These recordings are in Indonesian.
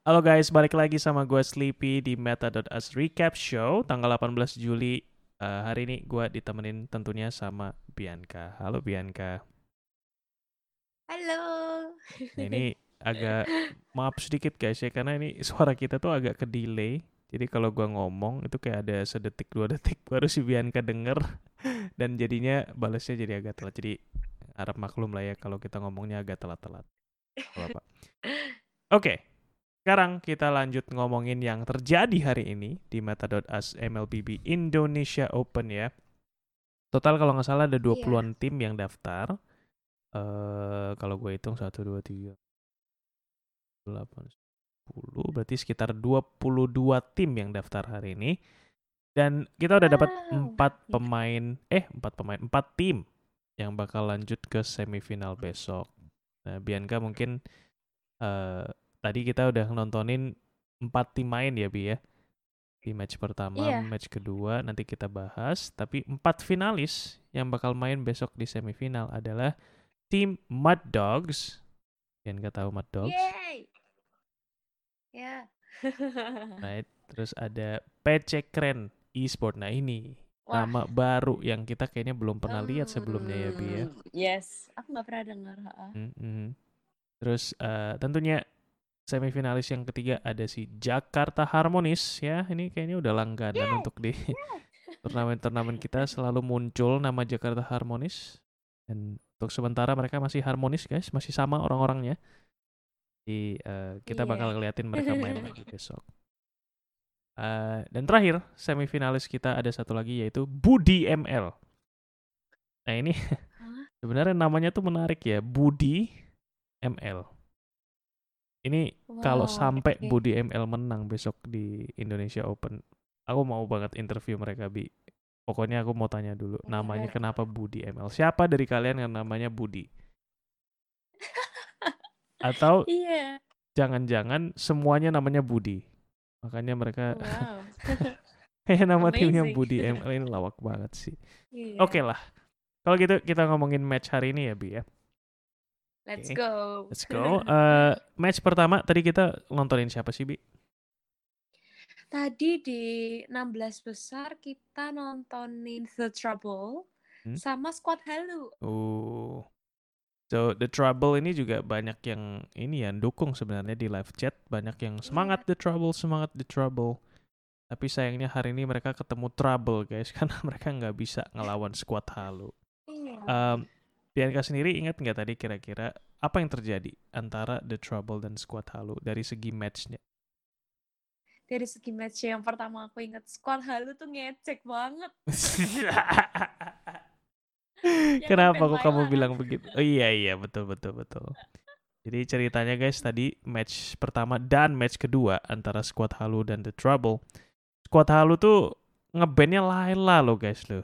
Halo guys, balik lagi sama gue Sleepy di Meta.us Recap Show tanggal 18 Juli. Uh, hari ini gue ditemenin tentunya sama Bianca. Halo Bianca. Halo. Nah, ini agak maaf sedikit guys ya karena ini suara kita tuh agak ke delay. Jadi kalau gue ngomong itu kayak ada sedetik dua detik baru si Bianca denger dan jadinya balasnya jadi agak telat. Jadi harap maklum lah ya kalau kita ngomongnya agak telat-telat. Oke, okay. Sekarang kita lanjut ngomongin yang terjadi hari ini di Meta.us MLBB Indonesia Open ya. Total kalau nggak salah ada 20-an yeah. tim yang daftar. Uh, kalau gue hitung 1, 2, 3, 8, 10, berarti sekitar 22 tim yang daftar hari ini. Dan kita udah dapat empat wow. pemain, eh empat pemain, empat tim yang bakal lanjut ke semifinal besok. Nah, Bianca mungkin uh, tadi kita udah nontonin empat tim main ya Bi ya di match pertama, iya. match kedua nanti kita bahas. Tapi empat finalis yang bakal main besok di semifinal adalah tim Mud Dogs. Yang nggak tahu Mud Dogs? Yay! Ya. Yeah. right. Terus ada PC Kren Esport. Nah ini Wah. nama baru yang kita kayaknya belum pernah lihat sebelumnya ya Bi ya. Hmm, yes, aku nggak pernah dengar. Mm -hmm. Terus uh, tentunya semifinalis yang ketiga ada si Jakarta Harmonis ya. Ini kayaknya udah langganan yeah. untuk di turnamen-turnamen kita selalu muncul nama Jakarta Harmonis. Dan untuk sementara mereka masih harmonis guys, masih sama orang-orangnya. Jadi uh, kita yeah. bakal ngeliatin mereka main lagi besok. Uh, dan terakhir semifinalis kita ada satu lagi yaitu Budi ML. Nah ini sebenarnya namanya tuh menarik ya, Budi ML. Ini wow, kalau sampai okay. Budi ML menang besok di Indonesia Open, aku mau banget interview mereka bi. Pokoknya aku mau tanya dulu, namanya kenapa Budi ML? Siapa dari kalian yang namanya Budi? Atau yeah. jangan-jangan semuanya namanya Budi? Makanya mereka wow. kayak nama Amazing. timnya Budi ML ini lawak banget sih. Yeah. Oke okay lah. Kalau gitu kita ngomongin match hari ini ya Bi ya. Let's okay. go. Let's go. Uh, match pertama tadi kita nontonin siapa sih, Bi? Tadi di 16 besar kita nontonin The Trouble hmm? sama Squad Halu. Oh. So The Trouble ini juga banyak yang ini ya dukung sebenarnya di live chat, banyak yang iya. semangat The Trouble, semangat The Trouble. Tapi sayangnya hari ini mereka ketemu trouble guys karena mereka nggak bisa ngelawan Squad Halu. Iya. Um, Bianca sendiri ingat nggak tadi kira-kira apa yang terjadi antara The Trouble dan Squad Halo dari segi matchnya? Dari segi match yang pertama aku ingat Squad Halo tuh ngecek banget. Kenapa kok kamu bilang begitu? Oh iya iya betul betul betul. Jadi ceritanya guys tadi match pertama dan match kedua antara Squad Halo dan The Trouble. Squad Halo tuh ngebandnya lain lah lo guys lo.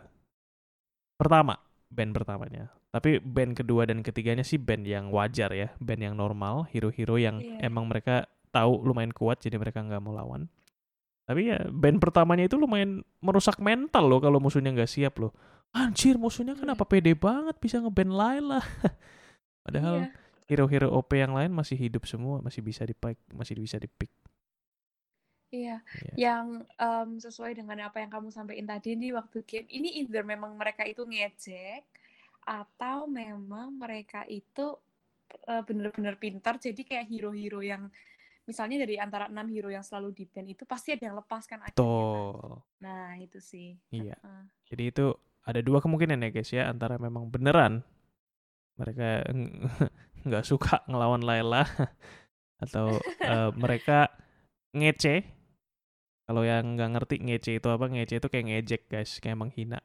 Pertama, band pertamanya. Tapi band kedua dan ketiganya sih band yang wajar ya, band yang normal, hero-hero yang yeah. emang mereka tahu lumayan kuat jadi mereka nggak mau lawan. Tapi ya band pertamanya itu lumayan merusak mental loh kalau musuhnya nggak siap loh. Anjir musuhnya kenapa iya. pede banget bisa ngeband Laila. Padahal yeah. hero-hero OP yang lain masih hidup semua, masih bisa dipick, masih bisa dipick. Iya, yeah. yang um, sesuai dengan apa yang kamu sampaikan tadi di waktu game, ini either memang mereka itu ngejek atau memang mereka itu uh, bener-bener pintar jadi kayak hero-hero yang misalnya dari antara enam hero yang selalu di band itu pasti ada yang lepas kan akhirnya. Kan? Nah, itu sih. Iya. Uh. Jadi itu ada dua kemungkinan ya guys ya antara memang beneran mereka nggak suka ngelawan Layla atau uh, mereka ngece. Kalau yang nggak ngerti ngece itu apa? Ngece itu kayak ngejek guys, kayak menghina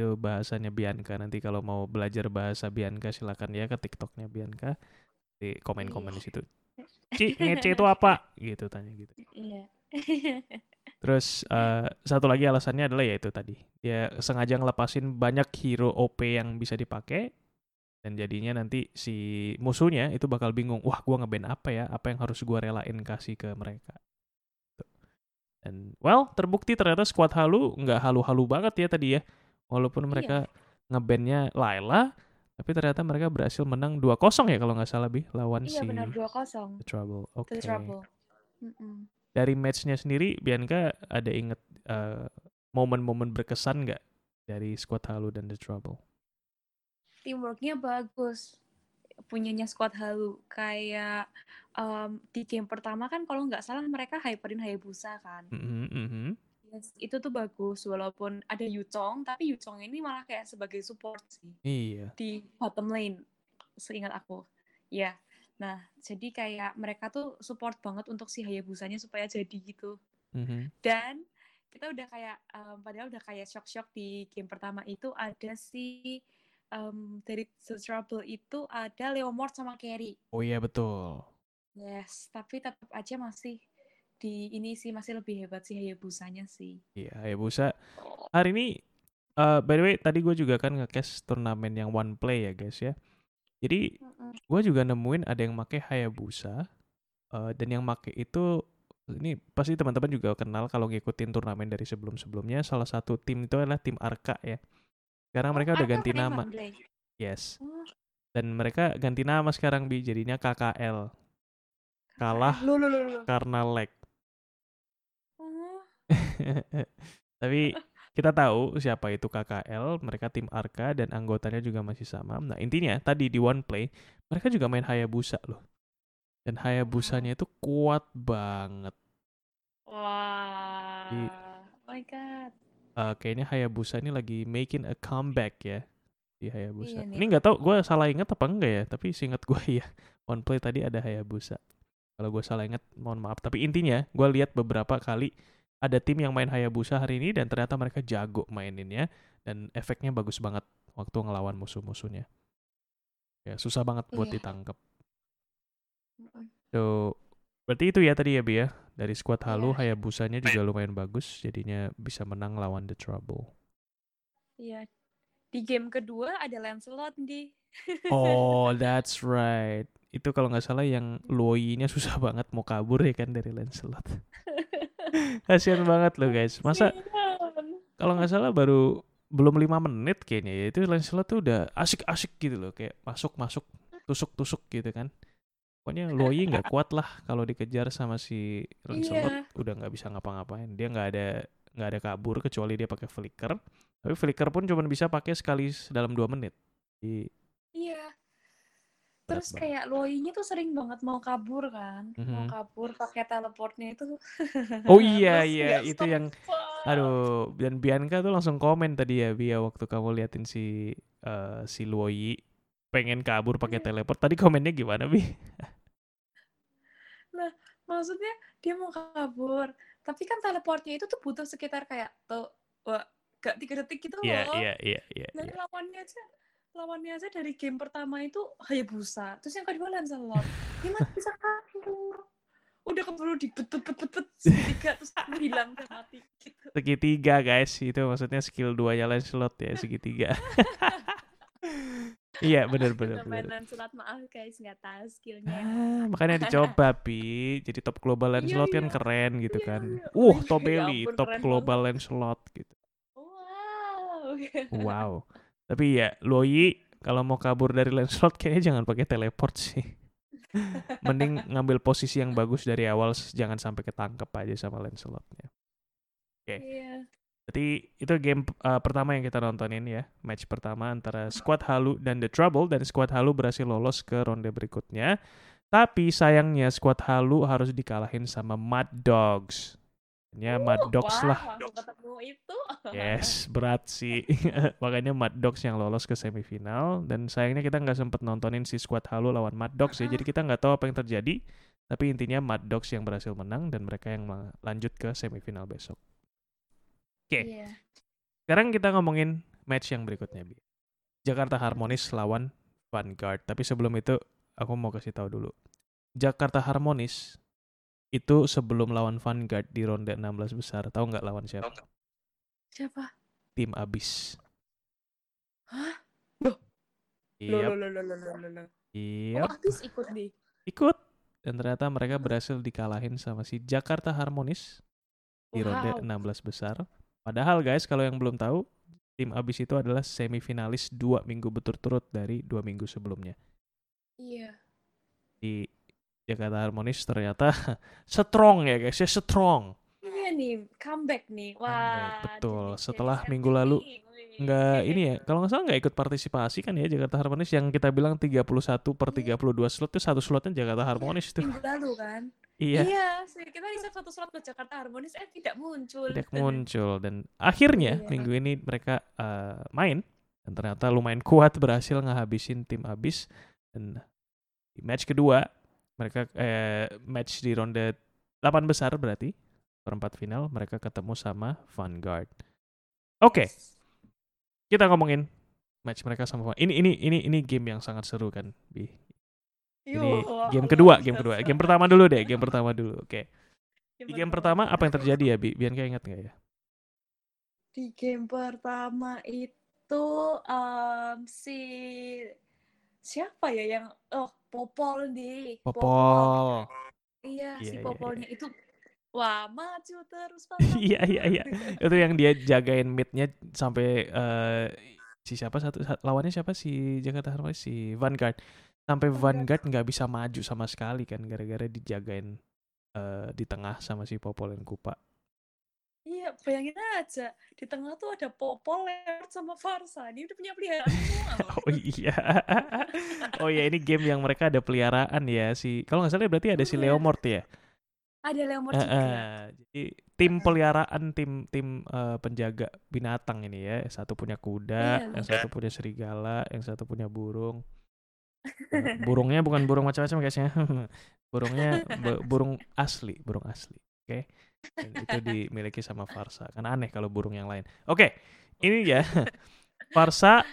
itu bahasanya Bianca. Nanti kalau mau belajar bahasa Bianca silakan ya ke TikToknya Bianca. Di komen-komen di situ. Ci ngece itu apa? Gitu tanya gitu. Iya. Terus uh, satu lagi alasannya adalah ya itu tadi. Dia sengaja ngelepasin banyak hero OP yang bisa dipakai. Dan jadinya nanti si musuhnya itu bakal bingung wah gua ngeband apa ya? Apa yang harus gua relain kasih ke mereka? Dan well terbukti ternyata squad halu nggak halu-halu banget ya tadi ya Walaupun iya. mereka iya. ngebandnya Laila, Tapi ternyata mereka berhasil menang 2-0 ya kalau nggak salah bi lawan Iya si benar 2-0. The Trouble. Oke. The Trouble. Mm-mm. Dari matchnya sendiri, Bianca ada inget eh, momen-momen berkesan nggak dari squad Halu dan The Trouble? Teamworknya bagus. Punyanya squad halu. Kayak em, di game pertama kan kalau nggak salah mereka hyperin Hayabusa kan. Mhm, mhm. Yes, itu tuh bagus walaupun ada Yuchong, tapi Yuchong ini malah kayak sebagai support sih Iya. di bottom lane, seingat aku. Ya, nah jadi kayak mereka tuh support banget untuk si Hayabusanya supaya jadi gitu. Mhm. Dan kita udah kayak, em, padahal udah kayak shock-shock di game pertama itu ada si em, dari The Trouble itu ada Leomord sama Carry. Oh iya betul. Yes, tapi tetap aja masih di ini sih masih lebih hebat sih Hayabusanya sih. Iya, Hayabusa. Hari ini, eh by the way, tadi gue juga kan nge-cast turnamen yang one play ya guys ya. Jadi gue juga nemuin ada yang make Hayabusa eh, dan yang make itu ini pasti teman-teman juga kenal kalau ngikutin turnamen dari sebelum-sebelumnya. Salah satu tim itu adalah tim Arka ya. Sekarang mereka udah ganti nama. Yes. Oh, Dan mereka ganti nama sekarang bi jadinya KKL. Kalah karena lag. Oh, Tapi kita tahu siapa itu KKL, mereka tim Arka dan anggotanya juga masih sama. Nah, intinya tadi di one play mereka juga main Hayabusa loh. Dan Hayabusanya itu kuat banget. Wah. Di- Oh my god. Eh, kayaknya Hayabusa ini lagi making a comeback ya di Hayabusa. Iya nih. Ini nggak tahu gue salah ingat apa enggak ya, tapi seingat gue ya one play tadi ada Hayabusa. Kalau gue salah ingat, mohon maaf. Tapi intinya gue lihat beberapa kali ada tim yang main Hayabusa hari ini dan ternyata mereka jago maininnya dan efeknya bagus banget waktu ngelawan musuh-musuhnya. Ya susah banget buat Iya. ditangkap. So berarti itu ya tadi ya Bi ya dari squad Halu Iya. Hayabusanya juga lumayan bagus jadinya bisa menang lawan The Trouble. Iya. Di game kedua ada Lancelot di. Oh, that's right. Itu kalau nggak salah yang Luoyi-nya susah banget mau kabur ya kan dari Lancelot. Kasian banget loh guys. Masa kalau nggak salah baru belum lima menit kayaknya ya itu Lancelot tuh udah asik-asik gitu loh kayak masuk-masuk tusuk-tusuk gitu kan. Pokoknya Luoyi nggak kuat lah kalau dikejar sama si Lancelot Iya. udah nggak bisa ngapa-ngapain. Dia nggak ada nggak ada kabur kecuali dia pakai flicker. Tapi flicker pun cuma bisa pakai sekali dalam dua menit. Jadi Terus banget. kayak Loi-nya tuh sering banget mau kabur kan. Mau Mhm. kabur pakai teleportnya itu. Oh iya iya itu yang aduh dan Bianca tuh langsung komen tadi ya Bia waktu kamu liatin si eh, si Luoyi pengen kabur pakai Iya. teleport. Tadi komennya gimana Bi? Maksudnya dia mau kabur. Tapi kan teleportnya itu tuh butuh sekitar kayak tuh wah, gak tiga detik gitu Iya loh. iya iya iya. Dan iya. lawannya aja lawannya aja dari game pertama itu Hayabusa. Terus yang kedua Lancelot. Dia masih bisa kabur. Udah keburu dibet bet bet segitiga terus hilang dan mati gitu. Segitiga guys itu maksudnya skill 2 nya Lancelot ya segitiga. iya Udah main bener. Lancelot maaf guys nggak tahu skillnya. Ah, makanya dicoba Pi. Jadi top global Iya, Lancelot kan iya. keren gitu Iya, kan. iya. Uh, Ya top belly, ampun, top global Lancelot gitu. Wow. Wow. Tapi ya, Luoyi kalau mau kabur dari Lancelot kayaknya jangan pakai teleport sih. Mending ngambil posisi yang bagus dari awal, jangan sampai ketangkep aja sama Lancelotnya. Iya. Berarti itu game uh, pertama yang kita nontonin ya, match pertama antara Squad Halu dan The Trouble dan Squad Halu berhasil lolos ke ronde berikutnya. Tapi sayangnya Squad Halu harus dikalahin sama Mad Dogs. Ya Mad Dogs Wah, lah. ketemu itu. Yes, berat sih. Makanya Mad Dogs yang lolos ke semifinal dan sayangnya kita nggak sempet nontonin si squad Halo lawan Mad Dogs ya. Jadi kita nggak tahu apa yang terjadi. Tapi intinya Mad Dogs yang berhasil menang dan mereka yang lanjut ke semifinal besok. Oke. Iya. Sekarang kita ngomongin match yang berikutnya, Bi. Jakarta Harmonis lawan Vanguard. Tapi sebelum itu aku mau kasih tahu dulu. Jakarta Harmonis itu sebelum lawan Vanguard di ronde 16 besar, tahu nggak lawan siapa? Siapa? Tim Abis. Hah? Loh? Yap, Oh, habis ikut nih. ikut. Dan ternyata mereka berhasil dikalahin sama si Jakarta Harmonis di ronde Wow. 16 besar. Padahal guys, kalau yang belum tahu, tim abis itu adalah semifinalis dua minggu berturut-turut dari dua minggu sebelumnya. Iya. Di Jakarta Harmonis ternyata strong ya guys ya strong. Iya nih comeback nih. Wah. Comeback, betul. jadi- Setelah minggu lalu. Nggak ini ya, kalau nggak salah nggak ikut partisipasi kan ya Jakarta Harmonis yang kita bilang 31 per 32 slot itu satu slotnya Jakarta Harmonis tuh. Minggu lalu kan. Iya, sih. Kita bisa satu slot ke Jakarta Harmonis eh tidak muncul. tidak muncul dan akhirnya Iya. minggu ini mereka eh, main dan ternyata lumayan kuat berhasil ngehabisin tim abis dan di match kedua mereka eh, match di ronde 8 besar berarti perempat final mereka ketemu sama Vanguard. Oke, kita ngomongin match mereka sama Van- ini ini ini ini game yang sangat seru kan, Bi. Ini game kedua, game kedua. Game pertama dulu deh, game pertama dulu. Oke. Di game pertama apa yang terjadi ya, Bi? Bianca ingat nggak ya? Di game pertama itu em, si siapa ya yang oh Popol nih. Popol. Iya, Iya, si iya, Popolnya itu wah maju terus Iya, iya, iya. Itu yang dia jagain mid-nya sampai eh, si siapa satu sa- lawannya siapa si Jakarta Harmonis si Vanguard. Sampai Vanguard. Nggak bisa maju sama sekali kan gara-gara dijagain eh, di tengah sama si Popol dan Kupa. Iya, bayangin aja di tengah tuh ada Popol lewat sama Farsa. Ini udah punya peliharaan semua. Oh iya. oh iya ini game yang mereka ada peliharaan ya si kalau nggak salah berarti ada si Iya. Leomord ya. Ada Leomord Eh, juga. jadi tim peliharaan tim tim eh, penjaga binatang ini ya. Satu punya kuda, Iya, yang satu punya serigala, yang satu punya burung. Eh, burungnya bukan burung macam-macam guys ya. burungnya bu- burung asli, burung asli. Oke. Dan itu dimiliki sama Farsa. Kan aneh kalau burung yang lain. Oke. Ini ya. Farsa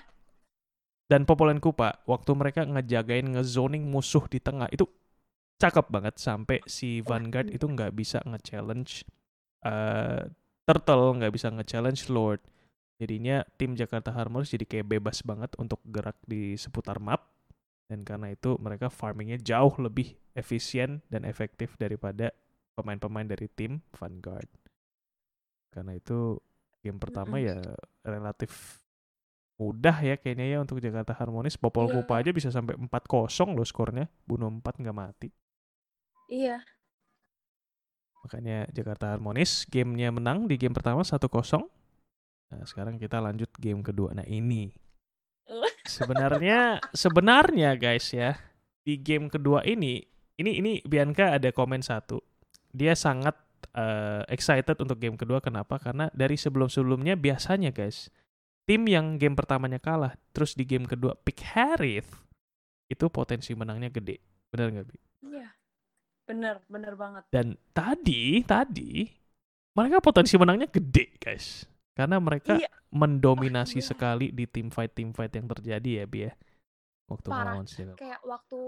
dan Popolen Kupa waktu mereka ngejagain ngezoning musuh di tengah itu cakep banget sampai si Vanguard itu nggak bisa nge-challenge eh, Turtle, nggak bisa nge-challenge Lord. Jadinya tim Jakarta Harmonis jadi kayak bebas banget untuk gerak di seputar map dan karena itu mereka farmingnya jauh lebih efisien dan efektif daripada pemain-pemain dari tim Vanguard. Karena itu game pertama ya relatif mudah ya kayaknya ya untuk Jakarta Harmonis. Popol. Kupa aja bisa sampai 4-0 loh skornya. Bunuh 4 nggak mati. Iya. Makanya Jakarta Harmonis gamenya menang di game pertama 1-0. Nah, sekarang kita lanjut game kedua. Nah, ini sebenarnya sebenarnya guys ya, di game kedua ini ini ini Bianca ada komen satu. Dia sangat eh, excited untuk game kedua kenapa? Karena dari sebelum-sebelumnya biasanya guys, tim yang game pertamanya kalah terus di game kedua pick Harith itu potensi menangnya gede. Benar nggak, Bi? Iya. Bener, bener banget. Dan tadi, tadi mereka potensi menangnya gede, guys. Karena mereka Iya. mendominasi Wah, iya. sekali di tim fight tim fight yang terjadi ya, Bi ya. Waktu Parah. Jakarta. Kayak waktu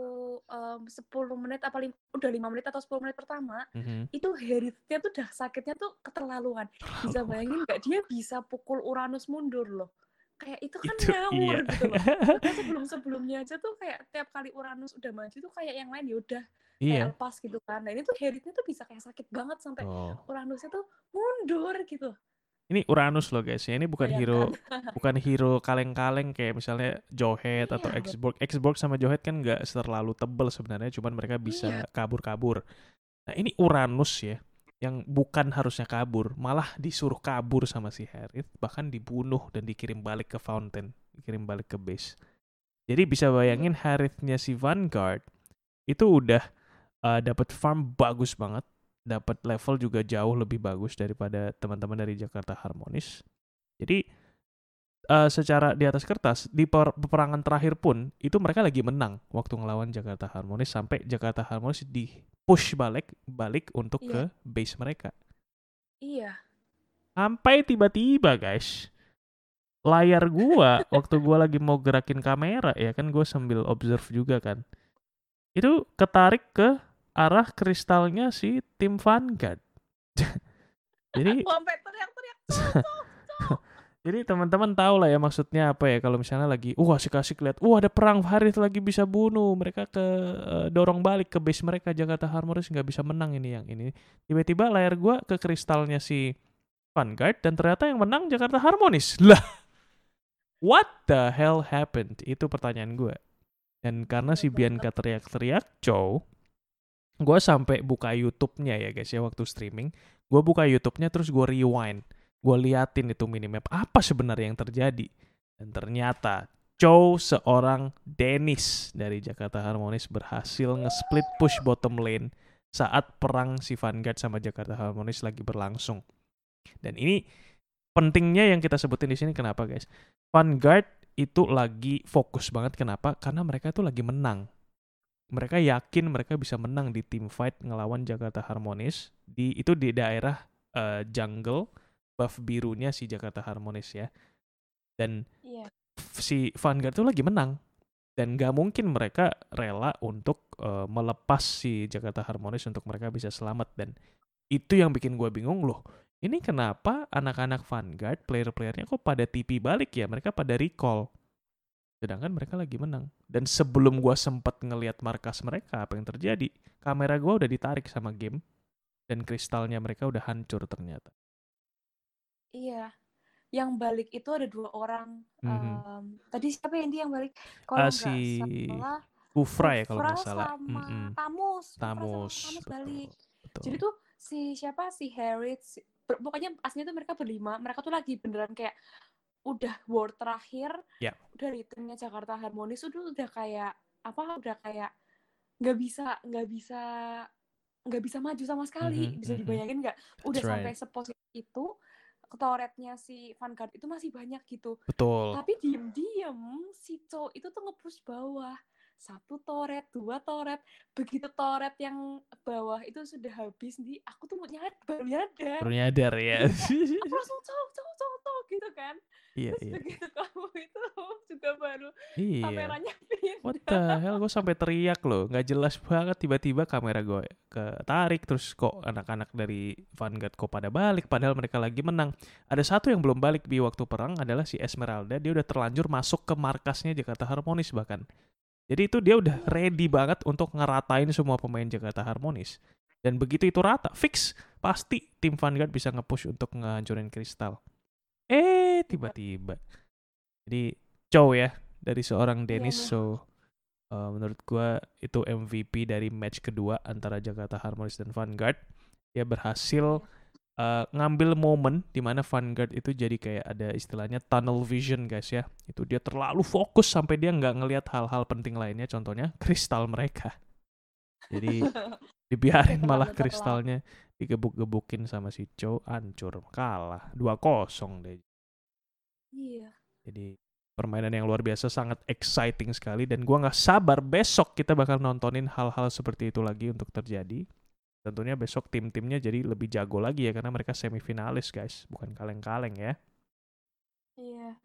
em, 10 menit apa lim- udah 5 menit atau 10 menit pertama, Mhm. itu Harith-nya tuh udah sakitnya tuh keterlaluan. Bisa bayangin nggak dia bisa pukul Uranus mundur loh. Kayak itu kan Itu ngawur iya. gitu loh. Bahkan sebelum-sebelumnya aja tuh kayak tiap kali Uranus udah maju tuh kayak yang lain ya udah iya. kayak lepas gitu kan. Nah ini tuh Harith-nya tuh bisa kayak sakit banget sampai Oh. Uranusnya tuh mundur gitu. Ini Uranus loh guys ya. Ini bukan hero bukan hero kaleng-kaleng kayak misalnya Johead atau Iya. Xborg. Xborg sama Johead kan nggak terlalu tebel sebenarnya, cuman mereka bisa Iya. kabur-kabur. Nah, ini Uranus ya yang bukan harusnya kabur, malah disuruh kabur sama si Harith, bahkan dibunuh dan dikirim balik ke Fountain, dikirim balik ke base. Jadi bisa bayangin Harith-nya si Vanguard itu udah uh, dapat farm bagus banget, dapat level juga jauh lebih bagus daripada teman-teman dari Jakarta Harmonis. Jadi uh, secara di atas kertas di per- peperangan terakhir pun itu mereka lagi menang waktu ngelawan Jakarta Harmonis sampai Jakarta Harmonis di push balik balik untuk Iya. ke base mereka. Iya. Sampai tiba-tiba guys layar gua waktu gua lagi mau gerakin kamera ya kan gua sambil observe juga kan. Itu ketarik ke arah kristalnya si tim Vanguard. Jadi. Jadi teman-teman tahu lah ya maksudnya apa ya kalau misalnya lagi wah asik-asik lihat wah ada perang Harith lagi bisa bunuh mereka ke eh, dorong balik ke base mereka Jakarta Harmonis nggak bisa menang ini yang ini tiba-tiba layar gua ke kristalnya si Vanguard dan ternyata yang menang Jakarta Harmonis lah what the hell happened? Itu pertanyaan gue. Dan karena si Bianca teriak-teriak, Chow, gue sampai buka YouTube-nya ya guys ya waktu streaming. Gue buka YouTube-nya terus gue rewind. Gue liatin itu minimap. Apa sebenarnya yang terjadi? Dan ternyata Chow seorang Dennis dari Jakarta Harmonis berhasil nge-split push bottom lane saat perang si Vanguard sama Jakarta Harmonis lagi berlangsung. Dan ini pentingnya yang kita sebutin di sini kenapa guys? Vanguard itu lagi fokus banget kenapa? Karena mereka itu lagi menang. Mereka yakin mereka bisa menang di team fight ngelawan Jakarta Harmonis di itu di daerah uh, jungle buff birunya si Jakarta Harmonis ya. Dan yeah. si Vanguard itu lagi menang dan gak mungkin mereka rela untuk uh, melepas si Jakarta Harmonis untuk mereka bisa selamat dan itu yang bikin gue bingung loh ini kenapa anak-anak Vanguard, player-playernya kok pada TP balik ya? Mereka pada recall. Sedangkan mereka lagi menang. Dan sebelum gue sempat ngelihat markas mereka, apa yang terjadi? Kamera gue udah ditarik sama game. Dan kristalnya mereka udah hancur ternyata. Iya. Yang balik itu ada dua orang. Mm-hmm. Um, tadi siapa yang dia yang balik? Kalau uh, si... salah... Kufra ya kalau nggak salah. sama mm-hmm. Tamus. Tamus. Tamus balik. Betul. Jadi tuh si siapa si Harris pokoknya aslinya tuh mereka berlima mereka tuh lagi beneran kayak udah war terakhir yeah. udah ritmenya Jakarta harmonis udah udah kayak apa udah kayak nggak bisa nggak bisa nggak bisa maju sama sekali mm -hmm, bisa dibayangin nggak udah right. sampai seposisi itu ketoretnya si Vanguard itu masih banyak gitu betul tapi diem diem si Cho itu tuh ngepush bawah satu toret, dua toret. Begitu toret yang bawah itu sudah habis, di aku tuh nyadar, baru nyadar. Baru nyadar ya. aku langsung cowok, cowok, cowok gitu kan. Iya, Terus iya. begitu kamu itu juga baru iya. kameranya pindah. What the hell, gue sampai teriak loh. Nggak jelas banget tiba-tiba kamera gue ketarik. Terus kok anak-anak dari Vanguard kok pada balik. Padahal mereka lagi menang. Ada satu yang belum balik di waktu perang adalah si Esmeralda. Dia udah terlanjur masuk ke markasnya Jakarta Harmonis bahkan. Jadi itu dia udah ready banget untuk ngeratain semua pemain Jakarta Harmonis. Dan begitu itu rata, fix, pasti tim Vanguard bisa nge-push untuk ngehancurin Kristal. Eh, tiba-tiba. Jadi, cow ya, dari seorang iya, Dennis. so, uh, menurut gua itu MVP dari match kedua antara Jakarta Harmonis dan Vanguard. Dia berhasil uh, ngambil momen di mana Vanguard itu jadi kayak ada istilahnya tunnel vision guys ya. Itu dia terlalu fokus sampai dia nggak ngelihat hal-hal penting lainnya. Contohnya kristal mereka. Jadi dibiarin malah kristalnya digebuk-gebukin sama si Cho hancur kalah. 2-0 deh. Iya. Jadi permainan yang luar biasa sangat exciting sekali. Dan gua nggak sabar besok kita bakal nontonin hal-hal seperti itu lagi untuk terjadi. Tentunya besok tim-timnya jadi lebih jago lagi ya karena mereka semifinalis guys. Bukan kaleng-kaleng ya. Iya.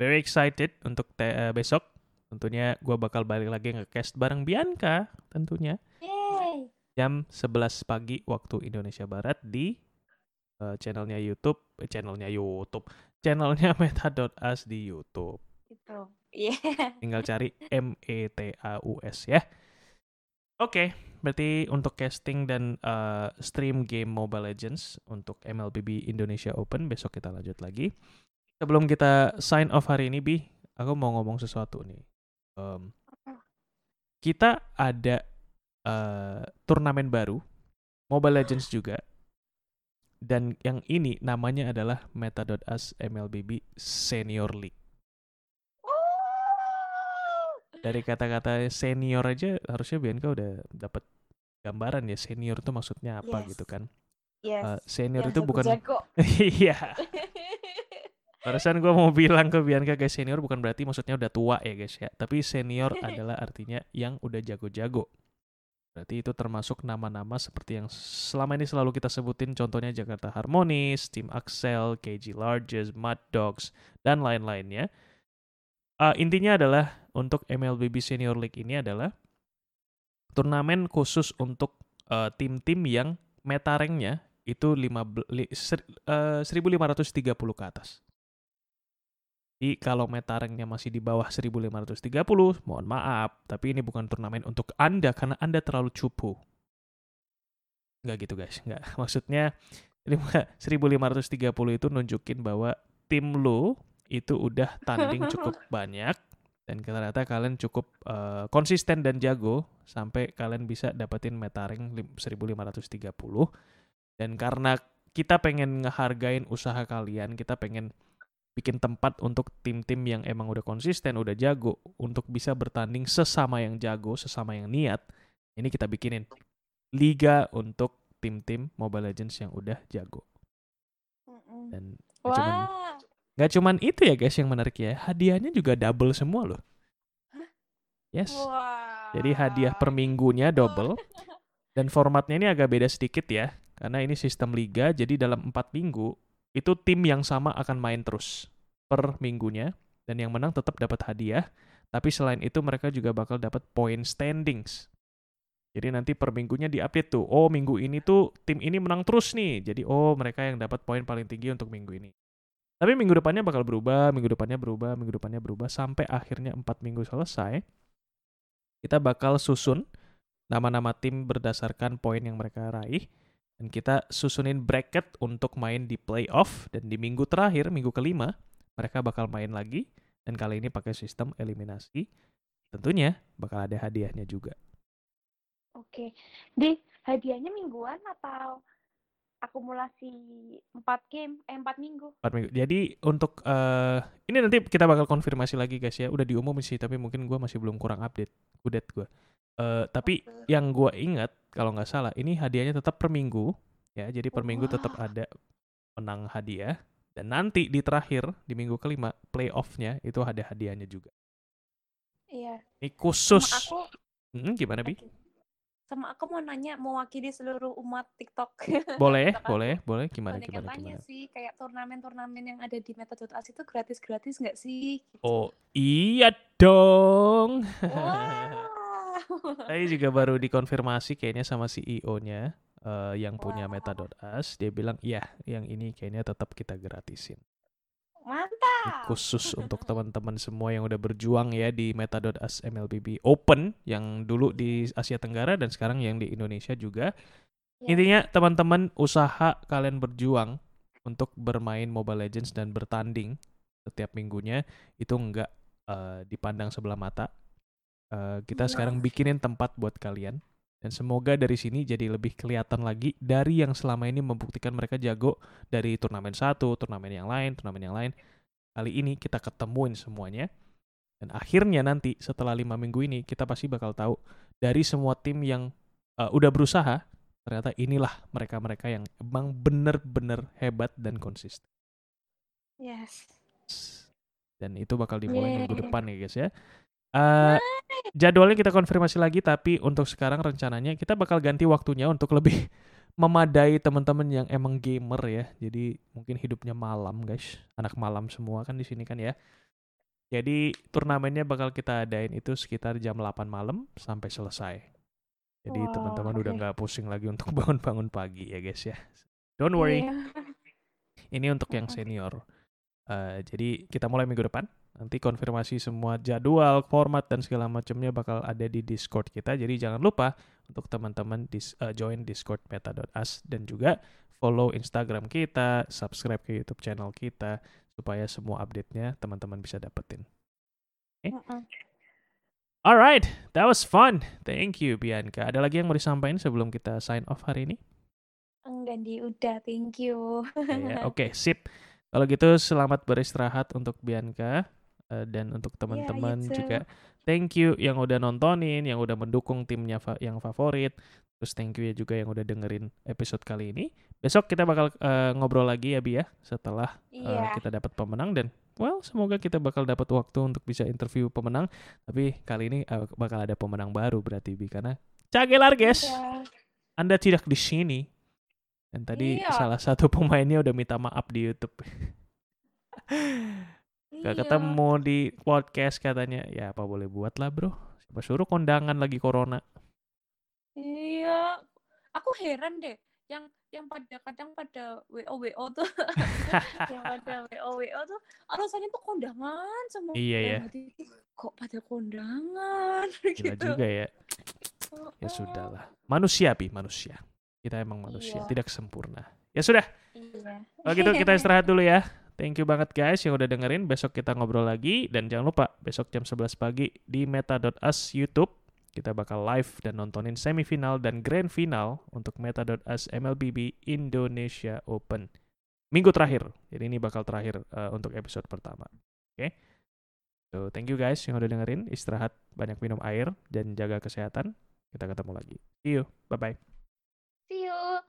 Very excited untuk uh, besok. Tentunya gue bakal balik lagi nge-cast bareng Bianca tentunya. Jam 11 pagi waktu Indonesia Barat di uh, channelnya YouTube eh, channelnya YouTube channelnya Meta.as di YouTube itu yeah. tinggal cari M E T A U S ya oke okay berarti untuk casting dan uh, stream game Mobile Legends untuk MLBB Indonesia Open besok kita lanjut lagi. Sebelum kita sign off hari ini, Bi, aku mau ngomong sesuatu nih. Um, kita ada uh, turnamen baru, Mobile Legends juga. Dan yang ini namanya adalah Meta.as MLBB Senior League dari kata-kata senior aja harusnya Bianca udah dapat gambaran ya senior itu maksudnya apa yes. gitu kan. Yes. Uh, senior itu bukan Iya. Barusan gue mau bilang ke Bianca guys senior bukan berarti maksudnya udah tua ya guys ya. Tapi senior adalah artinya yang udah jago-jago. Berarti itu termasuk nama-nama seperti yang selama ini selalu kita sebutin contohnya Jakarta Harmonis, Team Axel, KG Largest, Mad Dogs, dan lain-lainnya uh, intinya adalah untuk MLBB Senior League ini adalah turnamen khusus untuk tim eh, tim-tim yang meta ranknya itu 5, li, ser, uh, 1530 ke atas. Jadi kalau meta ranknya masih di bawah 1530, mohon maaf, tapi ini bukan turnamen untuk Anda karena Anda terlalu cupu. Enggak gitu guys, enggak. Maksudnya 1530 itu nunjukin bahwa tim lo itu udah tanding cukup banyak dan ternyata kalian cukup uh, konsisten dan jago sampai kalian bisa dapetin meta rank 1530 dan karena kita pengen ngehargain usaha kalian kita pengen bikin tempat untuk tim-tim yang emang udah konsisten udah jago untuk bisa bertanding sesama yang jago sesama yang niat ini kita bikinin liga untuk tim-tim Mobile Legends yang udah jago. Dan gak cuman gak cuman itu ya guys yang menarik ya hadiahnya juga double semua loh. Yes. Wow. jadi hadiah per minggunya double. Dan formatnya ini agak beda sedikit ya karena ini sistem liga jadi dalam empat minggu itu tim yang sama akan main terus per minggunya dan yang menang tetap dapat hadiah tapi selain itu mereka juga bakal dapat point standings jadi nanti per minggunya diupdate tuh. Oh, minggu ini tuh tim ini menang terus nih. Jadi oh, mereka yang dapat poin paling tinggi untuk minggu ini. Tapi minggu depannya bakal berubah, minggu depannya berubah, minggu depannya berubah sampai akhirnya empat minggu selesai. Kita bakal susun nama-nama tim berdasarkan poin yang mereka raih dan kita susunin bracket untuk main di playoff dan di minggu terakhir, minggu kelima, mereka bakal main lagi dan kali ini pakai sistem eliminasi. Tentunya bakal ada hadiahnya juga. Oke. Di hadiahnya mingguan atau akumulasi empat game eh empat minggu. Empat minggu. Jadi untuk uh, ini nanti kita bakal konfirmasi lagi guys ya. Udah diumum sih tapi mungkin gue masih belum kurang update. Udah gue. Uh, tapi okay. yang gue ingat kalau nggak salah ini hadiahnya tetap per minggu ya. Jadi per minggu tetap ada menang hadiah dan nanti di terakhir di minggu kelima playoffnya itu ada hadiahnya juga. Iya. Ini khusus. Aku, hmm, gimana bi? sama aku mau nanya mewakili seluruh umat TikTok. Boleh, boleh, boleh. Gimana, gimana, tanya gimana? sih, kayak turnamen-turnamen yang ada di Meta.as itu gratis-gratis nggak sih? Gitu. Oh iya dong. Wow. Saya juga baru dikonfirmasi kayaknya sama CEO-nya uh, yang punya. Meta.as. Dia bilang, iya, yang ini kayaknya tetap kita gratisin. Mantap. Khusus untuk teman-teman semua yang udah berjuang ya di Meta.as MLBB Open yang dulu di Asia Tenggara dan sekarang yang di Indonesia juga. Ya. Intinya teman-teman usaha kalian berjuang untuk bermain Mobile Legends dan bertanding setiap minggunya itu enggak uh, dipandang sebelah mata. Uh, kita sekarang bikinin tempat buat kalian dan semoga dari sini jadi lebih kelihatan lagi dari yang selama ini membuktikan mereka jago dari turnamen satu, turnamen yang lain, turnamen yang lain. Kali ini kita ketemuin semuanya. Dan akhirnya nanti setelah lima minggu ini kita pasti bakal tahu dari semua tim yang uh, udah berusaha, ternyata inilah mereka-mereka yang emang bener-bener hebat dan konsisten. Yes. Dan itu bakal dimulai yeah. minggu depan ya guys ya. Uh, jadwalnya kita konfirmasi lagi, tapi untuk sekarang rencananya kita bakal ganti waktunya untuk lebih memadai teman-teman yang emang gamer ya. Jadi mungkin hidupnya malam guys, anak malam semua kan di sini kan ya. Jadi turnamennya bakal kita adain itu sekitar jam 8 malam sampai selesai. Jadi wow, teman-teman okay. udah nggak pusing lagi untuk bangun-bangun pagi ya guys ya. Don't worry. Yeah. Ini untuk yang senior. Uh, jadi kita mulai minggu depan. Nanti konfirmasi semua jadwal, format dan segala macamnya bakal ada di Discord kita. Jadi jangan lupa untuk teman-teman dis, uh, join Discord meta.as dan juga follow Instagram kita, subscribe ke YouTube channel kita supaya semua update-nya teman-teman bisa dapetin. Okay? Alright, that was fun. Thank you Bianca. Ada lagi yang mau disampaikan sebelum kita sign off hari ini? Enggak di udah, thank you. Oke, okay, sip. Kalau gitu selamat beristirahat untuk Bianca uh, dan untuk iya, teman-teman yeah, juga thank you yang udah nontonin, yang udah mendukung timnya fa yang favorit. Terus thank you ya juga yang udah dengerin episode kali ini. Besok kita bakal uh, ngobrol lagi ya Bi ya setelah yeah. uh, kita dapat pemenang dan well semoga kita bakal dapat waktu untuk bisa interview pemenang. Tapi kali ini uh, bakal ada pemenang baru berarti Bi karena Cagelar guys. Yeah. Anda tidak di sini dan tadi iya. salah satu pemainnya udah minta maaf di YouTube. Gak iya. ketemu di podcast katanya. Ya apa boleh buat lah bro. Siapa suruh kondangan lagi corona. Iya. Aku heran deh. Yang yang pada kadang pada WO WO tuh yang pada WO WO tuh alasannya tuh kondangan semua. Iya ya. Kok pada kondangan Gila gitu. juga ya. Ya sudahlah. Manusia pi manusia. Kita emang manusia, iya. tidak sempurna. Ya sudah. Iya. Kalau gitu kita istirahat dulu ya. Thank you banget guys yang udah dengerin. Besok kita ngobrol lagi dan jangan lupa besok jam 11 pagi di meta.us YouTube kita bakal live dan nontonin semifinal dan grand final untuk meta.us MLBB Indonesia Open. Minggu terakhir. Jadi ini bakal terakhir uh, untuk episode pertama. Oke. Okay? So, thank you guys yang udah dengerin. Istirahat, banyak minum air dan jaga kesehatan. Kita ketemu lagi. See you. Bye bye. See you.